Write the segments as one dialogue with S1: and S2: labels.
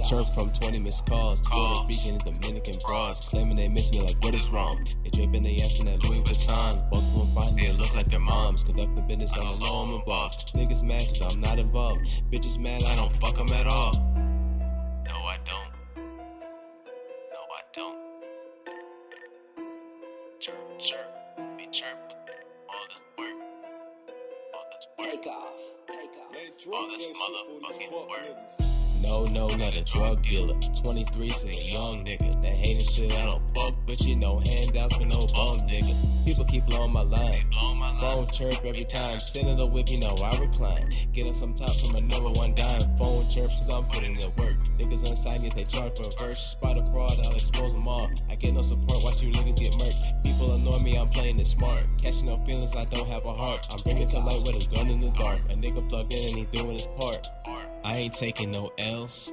S1: Phone chirp from 20 missed calls. Puerto Rican and Dominican bras. Claiming they miss me like what is wrong? They draping their ass in that Louis Vuitton. Both of them fine, they look like their moms. Conduct the business on the low, I'm a boss. Niggas mad cause I'm not involved. Bitches mad, I don't fuck them at all. No, I don't. No, I don't. Chirp, chirp, be chirp. All this work. All this work.
S2: Take off. Take off.
S1: All this motherfucking work. No, no, not a drug dealer. 23 still a young nigga. That hating shit I don't fuck, but you know, handouts for no bum nigga. People keep blowing my line. Phone chirp every time. Sending the whip, you know I recline. Getting some top from a number one dime. Phone chirp cause I'm putting in work. Niggas unsigned yet they charge for a verse. Spot a fraud, I'll expose them all. I get no support, watch you niggas get murked. People annoy me, I'm playing it smart. Catching no feelings, I don't have a heart. I'm bringing to light what is done in the dark. A nigga plugged in and he doing his part. I ain't taking no L's.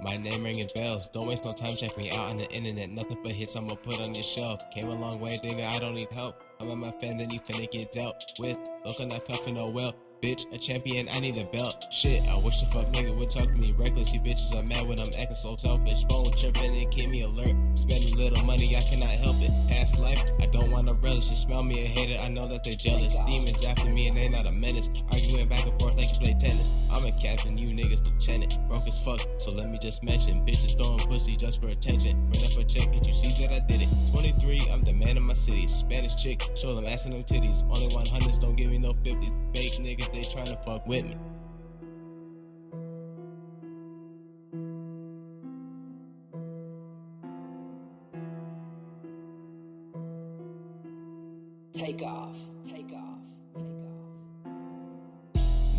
S1: My name ringing bells. Don't waste no time checking me out on the internet. Nothing but hits I'ma put on your shelf. Came a long way, nigga. I don't need help. I'm at my fan, then you finna get dealt with. Looking like cuffing no well. Bitch, a champion, I need a belt. Shit, I wish the fuck nigga would talk to me reckless. You bitches are mad when I'm acting so selfish. Phone tripping and keep me alert. Spending little money, I cannot help it. Past life, I don't wanna relish it. Smell me a hater, I know that they're jealous. Demons after me and they not a menace. Arguing back and forth like you play tennis. I'm a captain, you niggas lieutenant. Broke as fuck, so let me just mention. Bitches throwing pussy just for attention. Ran up a check, did you see that I did it? 23, I'm the man of my city. Spanish chick, show them ass and them titties. Only 100s, don't give me no 50s. Fake niggas, they tryna fuck with me.
S2: Take off. Take off.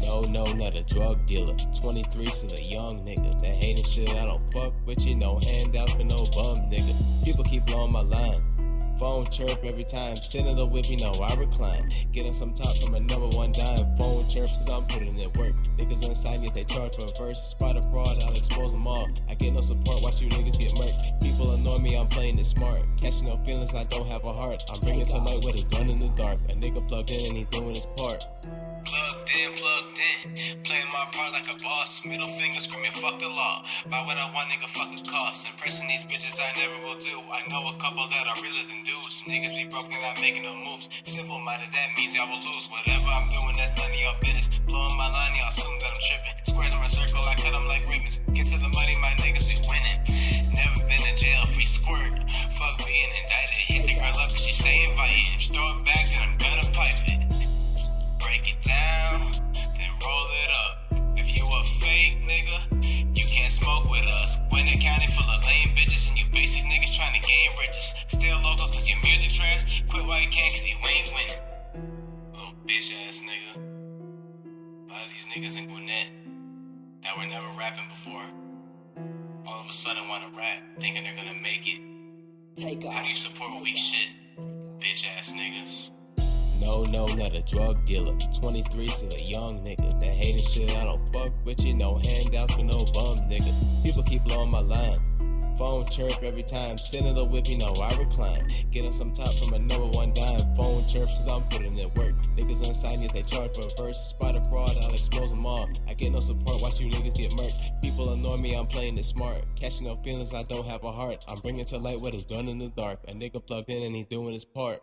S1: No, no, not a drug dealer. 23 still a young nigga. That hating shit I don't fuck with you. No handouts for no bum nigga. People keep blowing my line. Phone chirp every time. Sending the whip, you know I recline. Getting some top from a number one dime. Phone chirp cause I'm putting in work. Niggas inside yet they charge for a verse. Spot a fraud, I'll expose them all. I get no support, watch you niggas get murked. People annoy me, I'm playing it smart. Catching no feelings, I don't have a heart. I'm bringing to light what is done in the dark. A nigga plugged in and he doing his part. Playing my part like a boss. Middle finger screaming, fuck the law. Buy what I want, nigga, fuck the cost. Impressing these bitches I never will do. I know a couple that are realer than dudes. Niggas be broken, not making no moves. Simple minded, that means y'all will lose. Whatever I'm doing, that's none of your business. Blowing my line, y'all assume that I'm tripping. Squares in my circle, I cut them like ribbons. Get to the money, my niggas be winning. County full of lame bitches and you basic niggas trying to gain riches. Still local cause your music trash. Quit while you can cause you ain't winning. Little bitch ass nigga. A lot of these niggas in Gwinnett that were never rapping before. All of a sudden wanna rap, thinking they're gonna make it.
S2: Take off.
S1: How do you support weak shit? Bitch ass niggas. No, no, not a drug dealer. 23 still a young nigga. That hating shit I don't fuck with you. No handouts for no bum nigga. Phone chirp every time. Sending the whip, you know I recline. Getting some top from a number one dime. Phone chirp cause I'm putting in work. Niggas unsigned yet they charge for a verse. A fraud, I'll expose them all. I get no support, watch you niggas get murked. People annoy me, I'm playing it smart. Catching no feelings, I don't have a heart. I'm bringing to light what is done in the dark. A nigga plugged in and he doing his part.